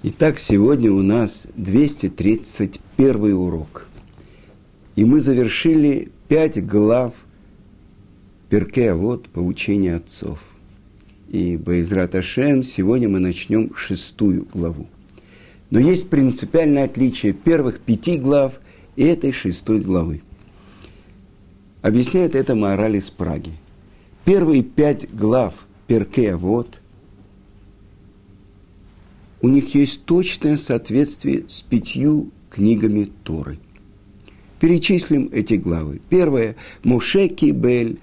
Итак, сегодня у нас 231 урок. И мы завершили пять глав Перке, а вот поучение отцов. И Байзрат Ашем сегодня мы начнем шестую главу. Но есть принципиальное отличие первых пяти глав и этой шестой главы. Объясняет это мораль из Праги. Первые пять глав Перке, а вот – у них есть точное соответствие с пятью книгами Торы. Перечислим эти главы. Первая – Моше Кибель.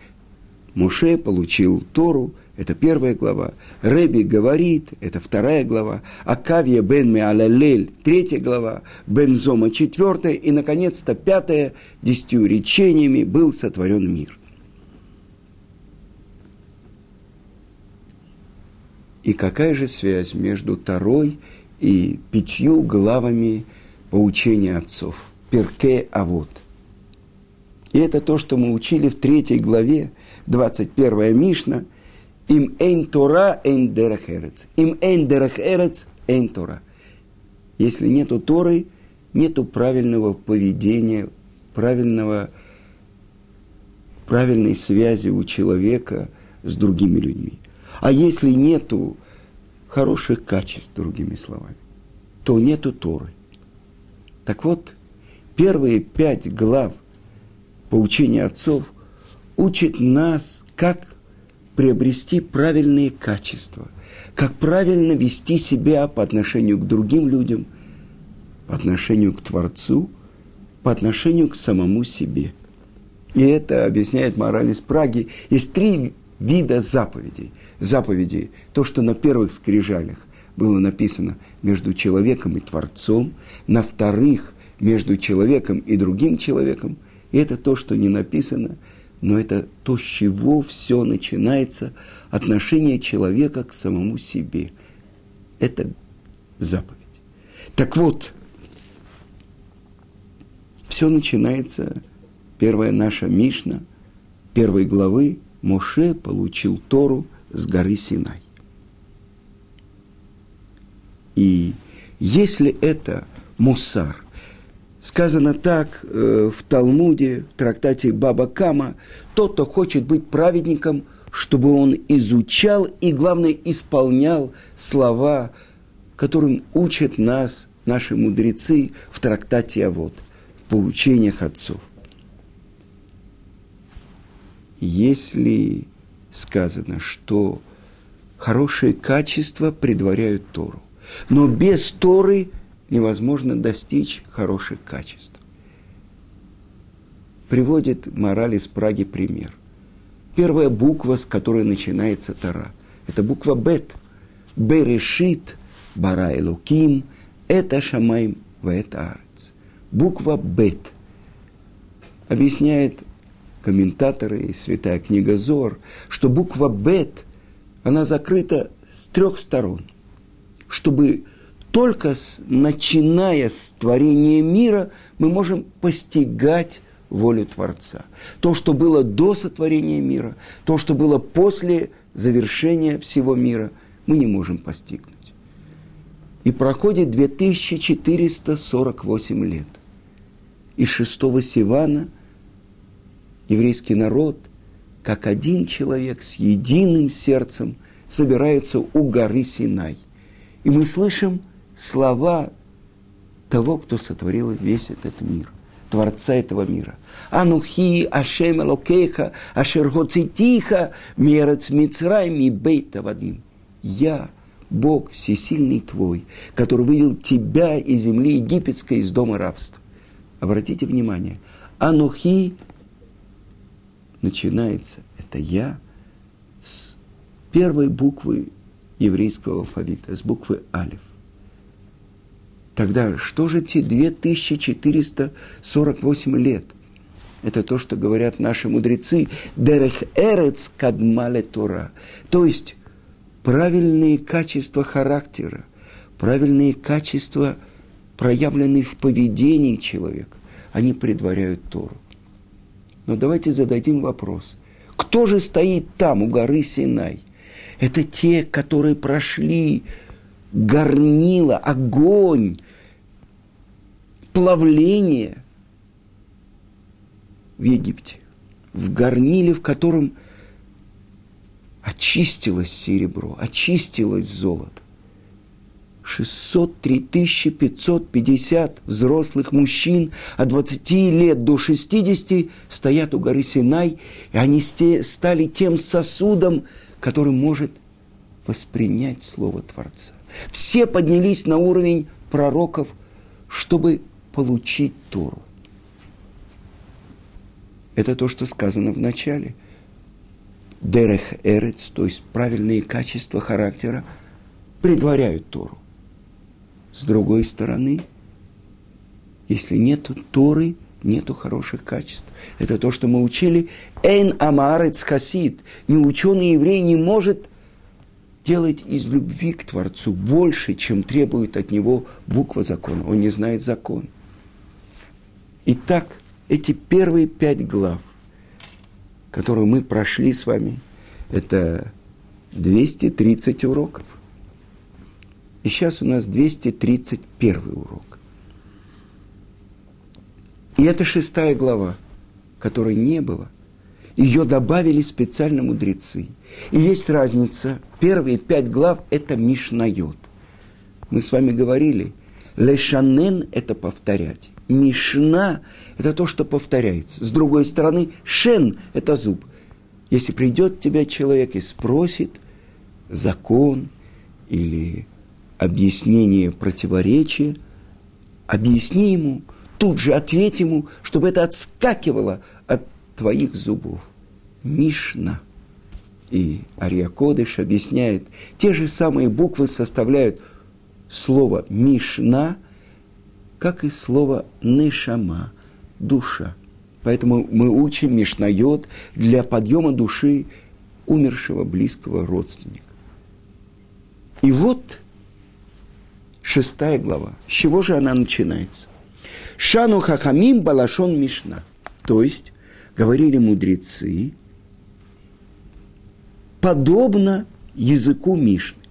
Моше получил Тору, это первая глава. Реби говорит, это вторая глава. Акавия бен Меалалель, третья глава. Бен Зома, четвертая. И, наконец-то, пятая, десятью речениями был сотворен мир – И какая же связь между второй и пятью главами поучения отцов? Перке Авод. И это то, что мы учили в третьей главе, 21 Мишна. Им эйн Тора, эйн дерахерец. Им эйн дерахерец, эйн Тора. Если нету Торы, нету правильного поведения, правильного, правильной связи у человека с другими людьми. А если нету хороших качеств, другими словами, то нету Торы. Так вот, первые пять глав поучения отцов учат нас, как приобрести правильные качества, как правильно вести себя по отношению к другим людям, по отношению к Творцу, по отношению к самому себе. И это объясняет мораль из Праги. Есть три вида заповедей – заповедей, то, что на первых скрижалях было написано между человеком и Творцом, на вторых между человеком и другим человеком, и это то, что не написано, но это то, с чего все начинается, отношение человека к самому себе. Это заповедь. Так вот, все начинается, первая наша Мишна, первой главы, Моше получил Тору – с горы Синай. И если это мусар, сказано так э, в Талмуде, в трактате Баба Кама, тот, кто хочет быть праведником, чтобы он изучал и, главное, исполнял слова, которым учат нас наши мудрецы в трактате Авод, в поучениях отцов. Если сказано, что хорошие качества предваряют Тору. Но без Торы невозможно достичь хороших качеств. Приводит мораль из Праги пример. Первая буква, с которой начинается Тора, это буква Бет. Берешит, Бара Элуким, это Шамайм, это Арец. Буква Бет объясняет комментаторы и святая книга Зор, что буква Бет, она закрыта с трех сторон, чтобы только с, начиная с творения мира мы можем постигать волю Творца. То, что было до сотворения мира, то, что было после завершения всего мира, мы не можем постигнуть. И проходит 2448 лет. И шестого Сивана – еврейский народ, как один человек с единым сердцем, собираются у горы Синай. И мы слышим слова того, кто сотворил весь этот мир, Творца этого мира. Анухи, Ашем Элокеха, Ашер Хоцитиха, Мерец Мицрай, Ми Бейта Вадим. Я, Бог всесильный твой, который вывел тебя из земли египетской, из дома рабства. Обратите внимание, Анухи начинается это «я» с первой буквы еврейского алфавита, с буквы Алиф. Тогда что же те 2448 лет? Это то, что говорят наши мудрецы. Дерех эрец кадмале Тора. То есть правильные качества характера, правильные качества, проявленные в поведении человека, они предваряют Тору. Но давайте зададим вопрос. Кто же стоит там, у горы Синай? Это те, которые прошли горнило, огонь, плавление в Египте, в горниле, в котором очистилось серебро, очистилось золото. 603 550 взрослых мужчин от 20 лет до 60 стоят у горы Синай, и они стали тем сосудом, который может воспринять Слово Творца. Все поднялись на уровень пророков, чтобы получить Тору. Это то, что сказано в начале. Дерех Эрец, то есть правильные качества характера, предваряют Тору. С другой стороны, если нет Торы, нету хороших качеств. Это то, что мы учили. Эн амарец хасид. Неученый еврей не может делать из любви к Творцу больше, чем требует от него буква закона. Он не знает закон. Итак, эти первые пять глав, которые мы прошли с вами, это 230 уроков. И сейчас у нас 231 урок. И это шестая глава, которой не было. Ее добавили специально мудрецы. И есть разница. Первые пять глав – это Мишнайот. Мы с вами говорили, Лешанен – это повторять. Мишна – это то, что повторяется. С другой стороны, Шен – это зуб. Если придет тебя человек и спросит закон или объяснение противоречия, объясни ему, тут же ответь ему, чтобы это отскакивало от твоих зубов. Мишна. И Ария Кодыш объясняет, те же самые буквы составляют слово Мишна, как и слово Нешама, душа. Поэтому мы учим Мишнайот для подъема души умершего близкого родственника. И вот шестая глава. С чего же она начинается? Шану хахамим балашон мишна. То есть, говорили мудрецы, подобно языку Мишны.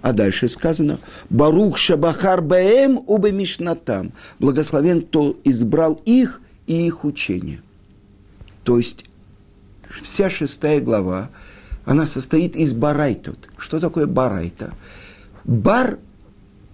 А дальше сказано, Барух Шабахар Баэм Убе Мишнатам. Благословен, кто избрал их и их учение. То есть, вся шестая глава, она состоит из барайтот. Что такое барайта? Бар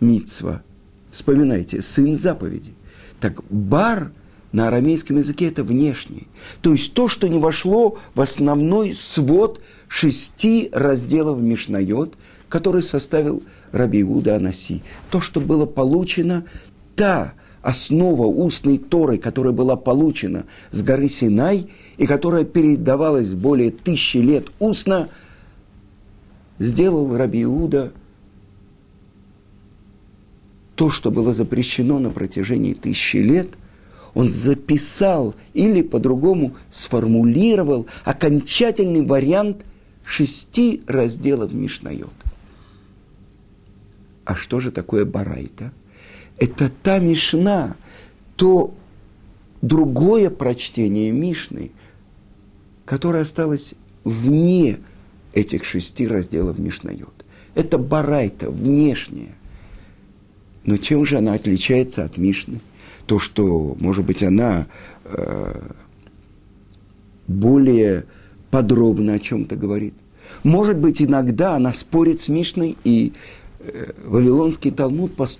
мицва. Вспоминайте, сын заповеди. Так бар на арамейском языке это внешний. То есть то, что не вошло в основной свод шести разделов Мишнайот, который составил Раби Иуда Анаси. То, что было получено, та основа устной Торы, которая была получена с горы Синай и которая передавалась более тысячи лет устно, сделал Раби Иуда – то, что было запрещено на протяжении тысячи лет, он записал или по-другому сформулировал окончательный вариант шести разделов Мишнайот. А что же такое Барайта? Это та Мишна, то другое прочтение Мишны, которое осталось вне этих шести разделов Мишнайот. Это Барайта, внешняя. Но чем же она отличается от Мишны? То, что, может быть, она э, более подробно о чем-то говорит. Может быть, иногда она спорит с Мишной, и э, Вавилонский Талмуд пос,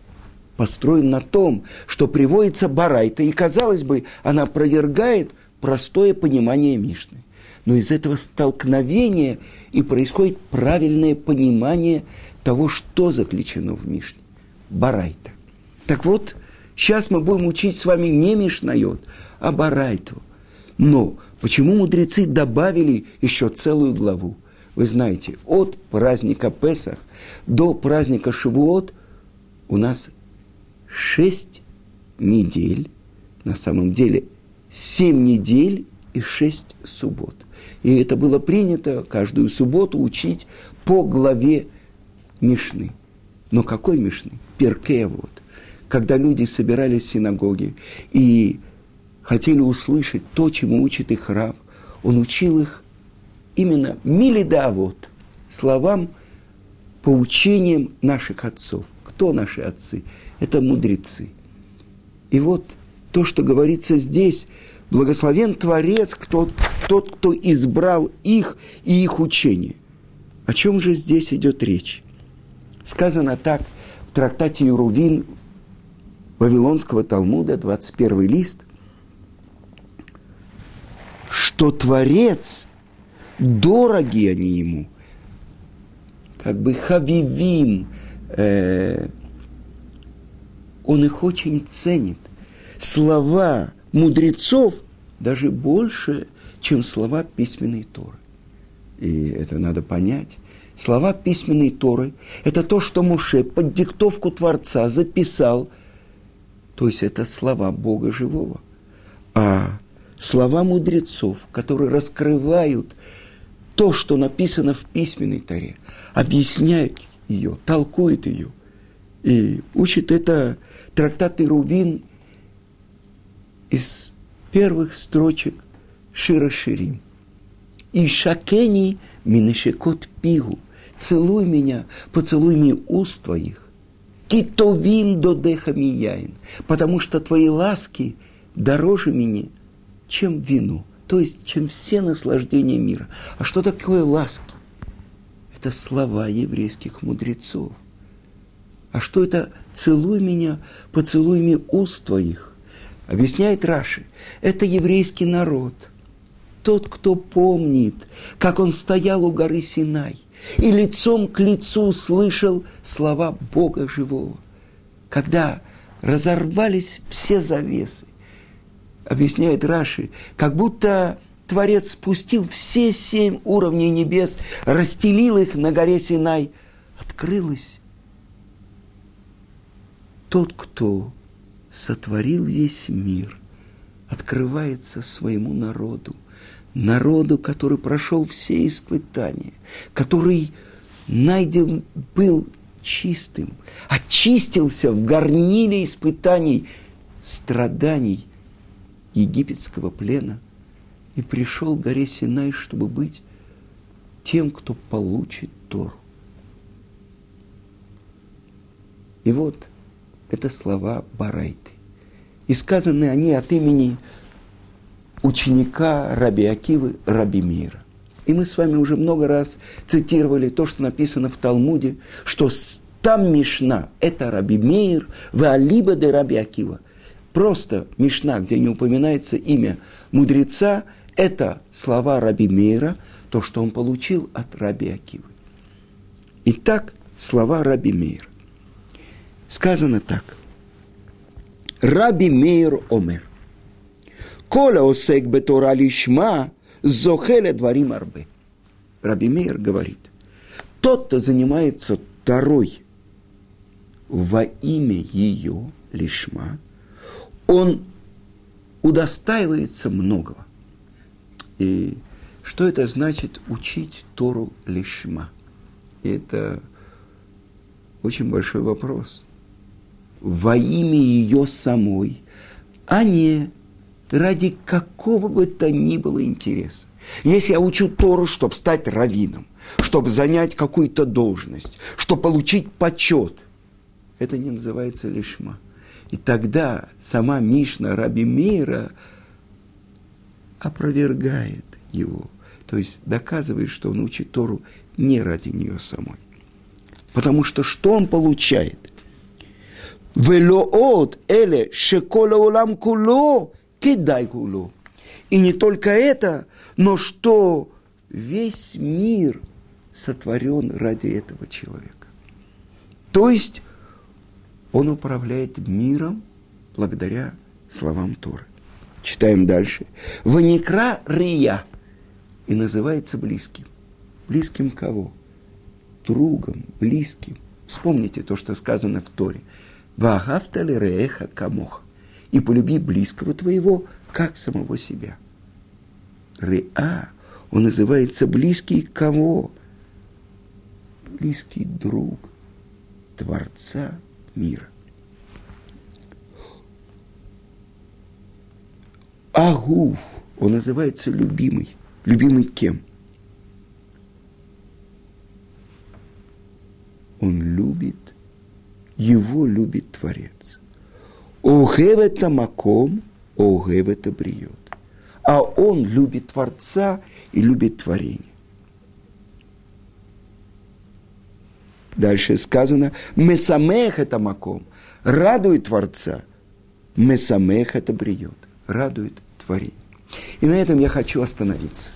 построен на том, что приводится Барайта, и, казалось бы, она опровергает простое понимание Мишны. Но из этого столкновения и происходит правильное понимание того, что заключено в Мишне. Барайта. Так вот, сейчас мы будем учить с вами не Мишнайот, а Барайту. Но почему мудрецы добавили еще целую главу? Вы знаете, от праздника Песах до праздника Шивуот у нас шесть недель, на самом деле семь недель и шесть суббот. И это было принято каждую субботу учить по главе Мишны. Но какой Мишны? Перкея Когда люди собирались в синагоге и хотели услышать то, чему учит их Рав, он учил их именно милидавот, словам по учениям наших отцов. Кто наши отцы? Это мудрецы. И вот то, что говорится здесь, благословен Творец, кто, тот, кто избрал их и их учение. О чем же здесь идет речь? Сказано так трактате Юрувин Вавилонского Талмуда, 21 лист, что Творец, дороги они ему, как бы хавивим, э, он их очень ценит. Слова мудрецов даже больше, чем слова письменной Торы. И это надо понять. Слова письменной Торы – это то, что Муше под диктовку Творца записал. То есть это слова Бога живого. А слова мудрецов, которые раскрывают то, что написано в письменной Торе, объясняют ее, толкуют ее. И учит это трактат Ирувин из первых строчек Шира Ширим. И шакени минешекот пигу. Целуй меня, поцелуй мне уст твоих. Китовим до дехами яин. Потому что твои ласки дороже мне, чем вину. То есть, чем все наслаждения мира. А что такое ласки? Это слова еврейских мудрецов. А что это «целуй меня, поцелуй мне уст твоих»? Объясняет Раши. Это еврейский народ. Тот, кто помнит, как он стоял у горы Синай и лицом к лицу слышал слова Бога живого. Когда разорвались все завесы, объясняет Раши, как будто Творец спустил все семь уровней небес, расстелил их на горе Синай, открылось. Тот, кто сотворил весь мир, открывается своему народу, народу, который прошел все испытания, который найден был чистым, очистился в горниле испытаний, страданий египетского плена и пришел к горе Синай, чтобы быть тем, кто получит Тору. И вот это слова Барайты. И сказаны они от имени ученика Раби Акивы Раби Мира. И мы с вами уже много раз цитировали то, что написано в Талмуде, что там Мишна – это Раби Мейр, в Алиба де Раби Акива. Просто Мишна, где не упоминается имя мудреца, это слова Раби Мейра, то, что он получил от Раби Акивы. Итак, слова Раби Мейра. Сказано так. Раби Мейр Омер. Коля осек бетора лишма зохеле дворим арбе. Раби Мейр говорит, тот, кто занимается Торой во имя ее, лишма, он удостаивается многого. И что это значит учить Тору лишма? Это очень большой вопрос. Во имя ее самой, а не ради какого бы то ни было интереса. Если я учу Тору, чтобы стать раввином, чтобы занять какую-то должность, чтобы получить почет, это не называется лишма. И тогда сама Мишна Раби Мейра опровергает его, то есть доказывает, что он учит Тору не ради нее самой. Потому что что он получает? Велоот эле шекола улам куло кидай куло. И не только это, но что весь мир сотворен ради этого человека. То есть он управляет миром благодаря словам Торы. Читаем дальше. Ваникра Рия. И называется близким. Близким кого? Другом, близким. Вспомните то, что сказано в Торе. Вагавтали рееха камох. И полюби близкого твоего, как самого себя. Реа, он называется близкий кого? Близкий друг Творца мира. Агуф, он называется любимый. Любимый кем? его любит Творец. Огев это маком, огев это бриет. А он любит Творца и любит творение. Дальше сказано, месамех это маком, радует Творца, месамех это бриет, радует творение. И на этом я хочу остановиться.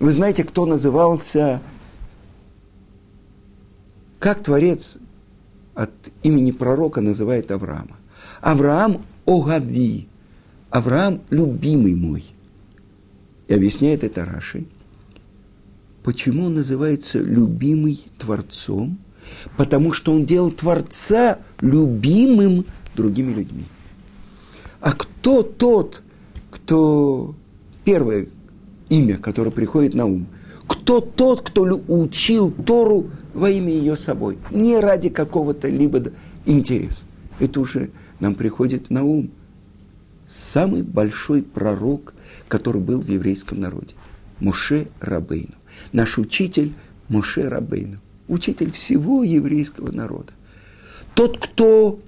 Вы знаете, кто назывался, как Творец от имени пророка называет Авраама? Авраам Огави, Авраам любимый мой. И объясняет это Раши. Почему он называется любимый Творцом? Потому что он делал Творца любимым другими людьми. А кто тот, кто первое имя, которое приходит на ум? Кто тот, кто учил Тору во имя ее собой? Не ради какого-то либо интереса. Это уже нам приходит на ум. Самый большой пророк, который был в еврейском народе. Муше Рабейну наш учитель Моше Рабейну, учитель всего еврейского народа. Тот, кто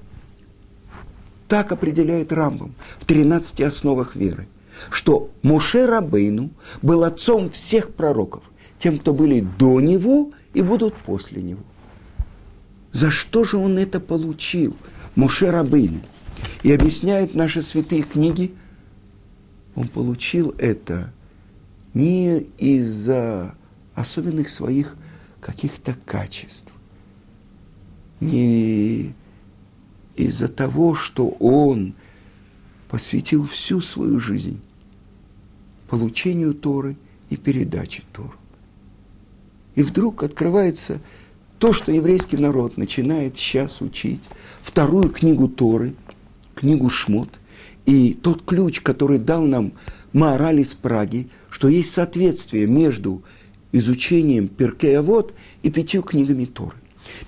так определяет Рамбам в 13 основах веры, что Моше Рабейну был отцом всех пророков, тем, кто были до него и будут после него. За что же он это получил, Моше Рабейну? И объясняют наши святые книги, он получил это не из-за особенных своих каких-то качеств. Не из-за того, что он посвятил всю свою жизнь получению Торы и передаче Торы. И вдруг открывается то, что еврейский народ начинает сейчас учить, вторую книгу Торы, книгу Шмот, и тот ключ, который дал нам Маораль из Праги, что есть соответствие между изучением Перкея Вот и пятью книгами Торы.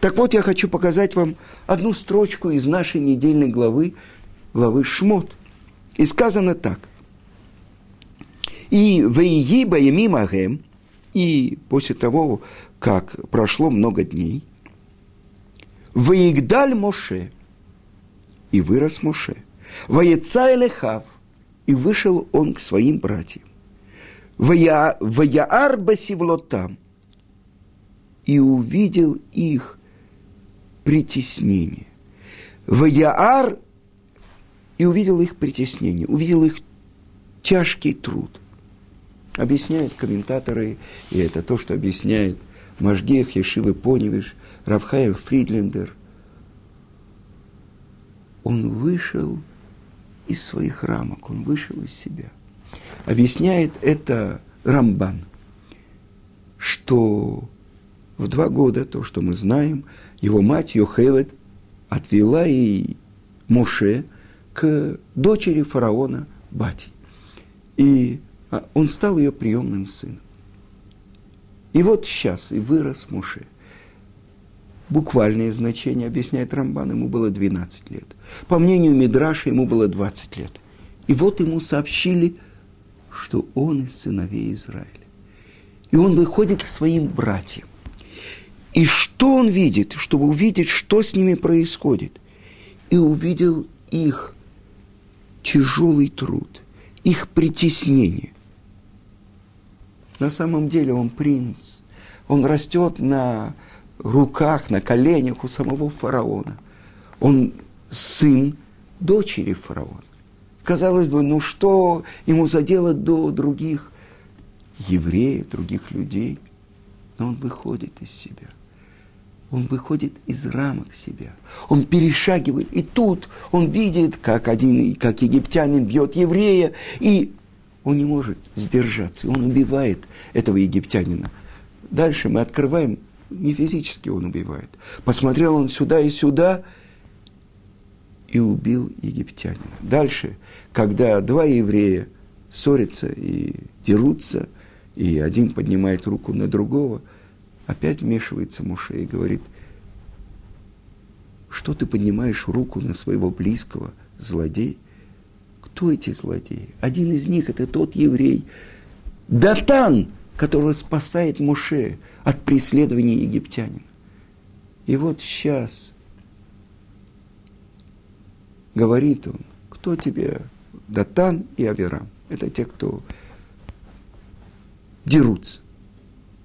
Так вот, я хочу показать вам одну строчку из нашей недельной главы, главы Шмот. И сказано так. И «Вейи баями магем», и после того, как прошло много дней, «Ваигдаль Моше», и вырос Моше, «Ваецай лехав», и вышел он к своим братьям. Ваяар басивлотам. И увидел их притеснение. Ваяар и увидел их притеснение, увидел их тяжкий труд. Объясняют комментаторы, и это то, что объясняет Машгех, Ешивы Поневиш, Равхаев Фридлендер. Он вышел из своих рамок, он вышел из себя объясняет это Рамбан, что в два года, то, что мы знаем, его мать Йохевет отвела и Моше к дочери фараона Бати. И а, он стал ее приемным сыном. И вот сейчас и вырос Моше. Буквальное значение объясняет Рамбан, ему было 12 лет. По мнению Мидраша, ему было 20 лет. И вот ему сообщили – что он из сыновей Израиля. И он выходит к своим братьям. И что он видит, чтобы увидеть, что с ними происходит? И увидел их тяжелый труд, их притеснение. На самом деле он принц. Он растет на руках, на коленях у самого фараона. Он сын дочери фараона. Казалось бы, ну что ему заделать до других евреев, других людей? Но он выходит из себя. Он выходит из рамок себя. Он перешагивает. И тут он видит, как один, как египтянин бьет еврея, и он не может сдержаться. И он убивает этого египтянина. Дальше мы открываем, не физически он убивает. Посмотрел он сюда и сюда, и убил египтянина. Дальше, когда два еврея ссорятся и дерутся, и один поднимает руку на другого, опять вмешивается Муше и говорит, что ты поднимаешь руку на своего близкого, злодей? Кто эти злодеи? Один из них – это тот еврей, Датан, которого спасает Муше от преследования египтянина. И вот сейчас говорит он, кто тебе Датан и Аверам? Это те, кто дерутся.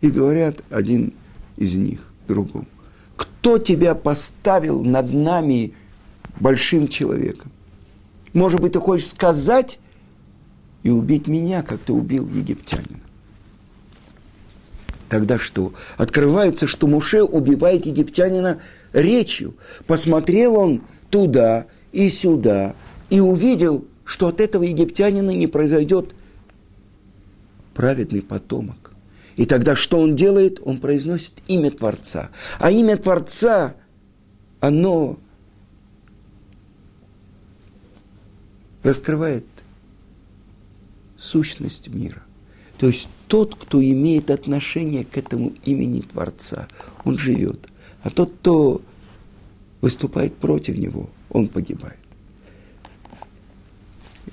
И говорят один из них другому. Кто тебя поставил над нами большим человеком? Может быть, ты хочешь сказать и убить меня, как ты убил египтянина? Тогда что? Открывается, что Муше убивает египтянина речью. Посмотрел он туда и сюда и увидел, что от этого египтянина не произойдет праведный потомок. И тогда что он делает? Он произносит имя Творца. А имя Творца, оно раскрывает сущность мира. То есть тот, кто имеет отношение к этому имени Творца, он живет. А тот, кто выступает против него, он погибает.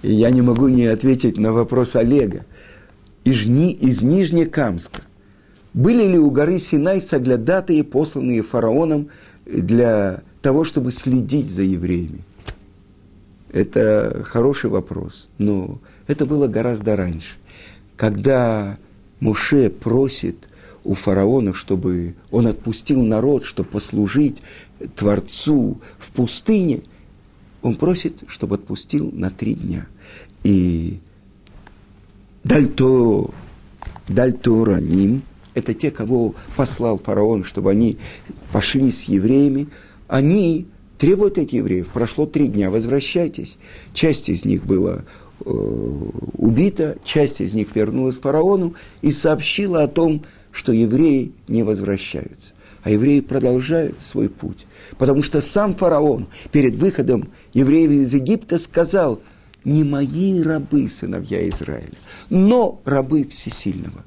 И я не могу не ответить на вопрос Олега. Из, Ни, из Нижнекамска. Были ли у горы Синай соглядатые, посланные фараоном для того, чтобы следить за евреями? Это хороший вопрос, но это было гораздо раньше. Когда Муше просит у фараона, чтобы он отпустил народ, чтобы послужить Творцу в пустыне, он просит, чтобы отпустил на три дня. И дальто, дальтораним, это те, кого послал фараон, чтобы они пошли с евреями, они требуют этих евреев. Прошло три дня, возвращайтесь. Часть из них была э, убита, часть из них вернулась фараону и сообщила о том, что евреи не возвращаются. А евреи продолжают свой путь. Потому что сам фараон перед выходом евреев из Египта сказал, не мои рабы, сыновья Израиля, но рабы Всесильного.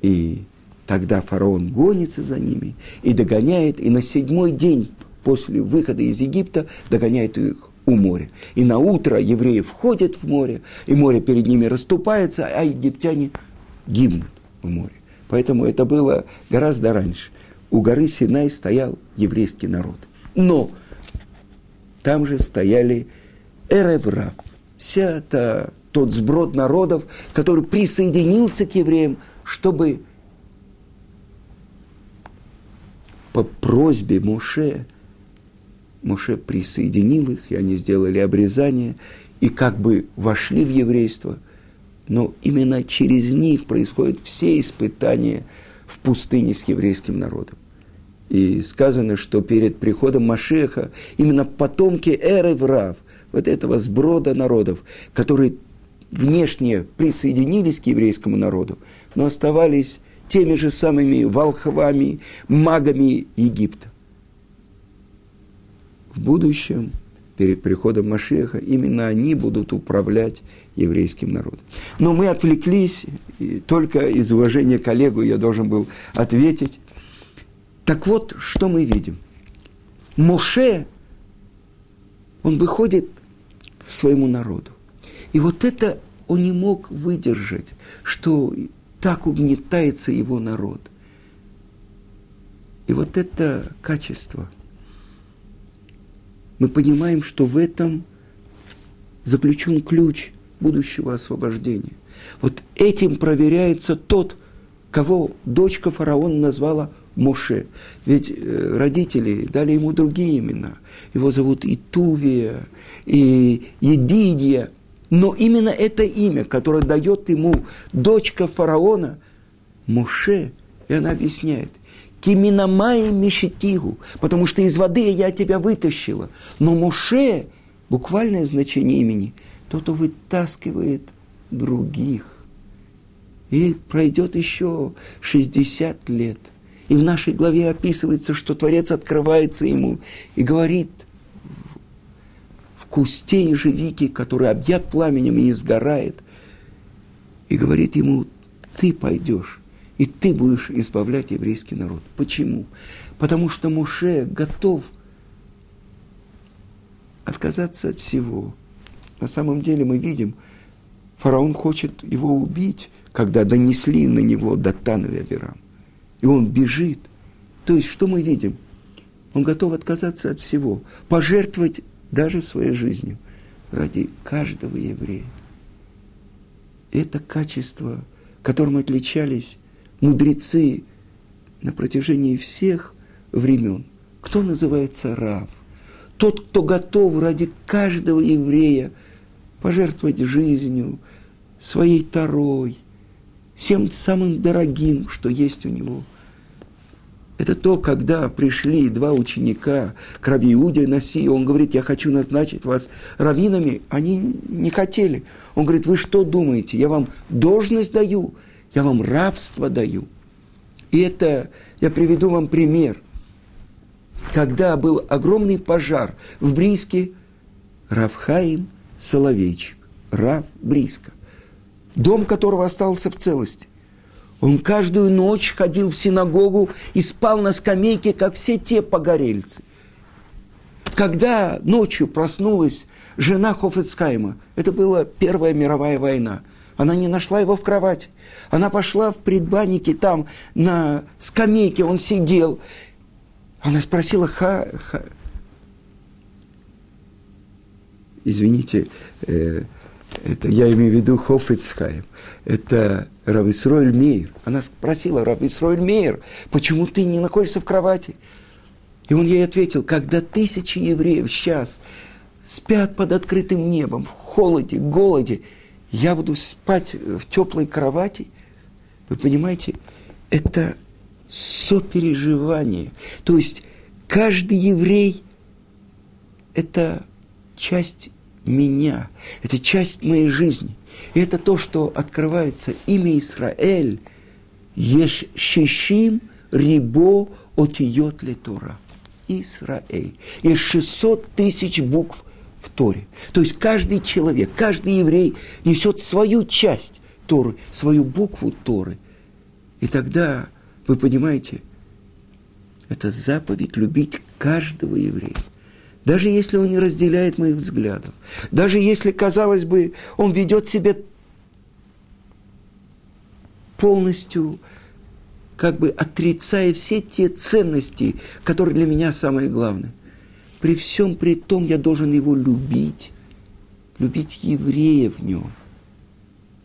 И тогда фараон гонится за ними и догоняет, и на седьмой день после выхода из Египта догоняет их у моря. И на утро евреи входят в море, и море перед ними расступается, а египтяне гибнут в море. Поэтому это было гораздо раньше. У горы Синай стоял еврейский народ. Но там же стояли Эреврав, вся это тот сброд народов, который присоединился к евреям, чтобы по просьбе Моше, Моше присоединил их, и они сделали обрезание, и как бы вошли в еврейство – но именно через них происходят все испытания в пустыне с еврейским народом. И сказано, что перед приходом Машеха именно потомки эры Врав, вот этого сброда народов, которые внешне присоединились к еврейскому народу, но оставались теми же самыми волхвами, магами Египта. В будущем, перед приходом Машеха, именно они будут управлять еврейским народом. Но мы отвлеклись, и только из уважения коллегу я должен был ответить. Так вот, что мы видим? Моше, он выходит к своему народу. И вот это он не мог выдержать, что так угнетается его народ. И вот это качество. Мы понимаем, что в этом заключен ключ – будущего освобождения. Вот этим проверяется тот, кого дочка фараона назвала Моше. Ведь э, родители дали ему другие имена. Его зовут Итувия, и Едидия. Но именно это имя, которое дает ему дочка фараона, Моше, и она объясняет, Киминамай Мишетигу, потому что из воды я тебя вытащила. Но Моше, буквальное значение имени – тот, кто вытаскивает других. И пройдет еще 60 лет. И в нашей главе описывается, что Творец открывается ему и говорит в кусте ежевики, который объят пламенем и изгорает, и говорит ему, ты пойдешь, и ты будешь избавлять еврейский народ. Почему? Потому что Муше готов отказаться от всего – на самом деле мы видим, фараон хочет его убить, когда донесли на него Датан и Авирам. И он бежит. То есть, что мы видим? Он готов отказаться от всего, пожертвовать даже своей жизнью ради каждого еврея. Это качество, которым отличались мудрецы на протяжении всех времен. Кто называется Рав? Тот, кто готов ради каждого еврея пожертвовать жизнью, своей тарой, всем самым дорогим, что есть у него. Это то, когда пришли два ученика к Раби Иуде Наси, он говорит, я хочу назначить вас раввинами. Они не хотели. Он говорит, вы что думаете, я вам должность даю, я вам рабство даю. И это, я приведу вам пример. Когда был огромный пожар в Бриске, Равхаим Соловейчик, Рав Бриска, дом которого остался в целости. Он каждую ночь ходил в синагогу и спал на скамейке, как все те погорельцы. Когда ночью проснулась жена Хофецкайма, это была Первая мировая война, она не нашла его в кровати. Она пошла в предбаннике, там на скамейке он сидел. Она спросила, ха, ха. извините, э, это я имею в виду Хофицхайм, это Рависроэль Мейер. Она спросила, Рависроэль Мейер, почему ты не находишься в кровати? И он ей ответил, когда тысячи евреев сейчас спят под открытым небом, в холоде, голоде, я буду спать в теплой кровати. Вы понимаете, это сопереживание. То есть каждый еврей – это часть меня. Это часть моей жизни. И это то, что открывается имя Израиль. Еш шишим рибо отиот ли Тора. Израиль. Есть 600 тысяч букв Торе. То есть каждый человек, каждый еврей несет свою часть Торы, свою букву Торы. И тогда, вы понимаете, это заповедь любить каждого еврея даже если он не разделяет моих взглядов, даже если, казалось бы, он ведет себя полностью, как бы отрицая все те ценности, которые для меня самые главные. При всем при том я должен его любить, любить еврея в нем.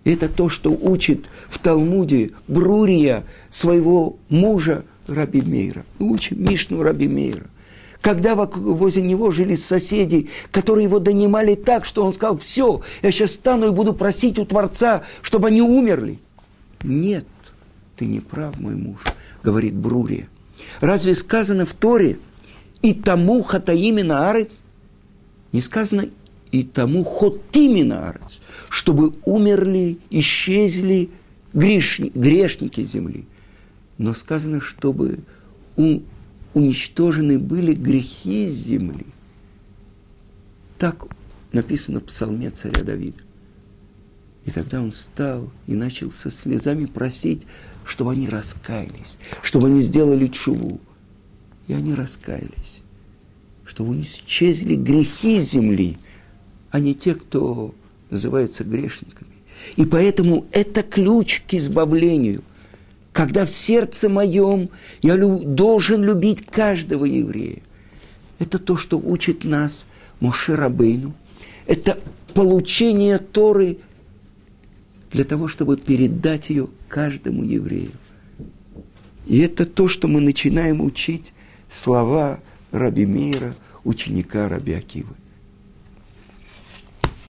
Это то, что учит в Талмуде Брурия своего мужа Раби Мейра. Учим Мишну Раби Мейра когда возле него жили соседи, которые его донимали так, что он сказал, все, я сейчас стану и буду просить у Творца, чтобы они умерли. Нет, ты не прав, мой муж, говорит Брурия. Разве сказано в Торе, и тому хатаимина арец? Не сказано, и тому хотимина арец, чтобы умерли, исчезли грешни, грешники земли. Но сказано, чтобы уничтожены были грехи земли. Так написано в псалме царя Давида. И тогда он стал и начал со слезами просить, чтобы они раскаялись, чтобы они сделали чуву. И они раскаялись, чтобы исчезли грехи земли, а не те, кто называется грешниками. И поэтому это ключ к избавлению – когда в сердце моем я лю- должен любить каждого еврея. Это то, что учит нас Моше Рабейну. Это получение Торы для того, чтобы передать ее каждому еврею. И это то, что мы начинаем учить слова Раби Мейра, ученика Раби Акивы.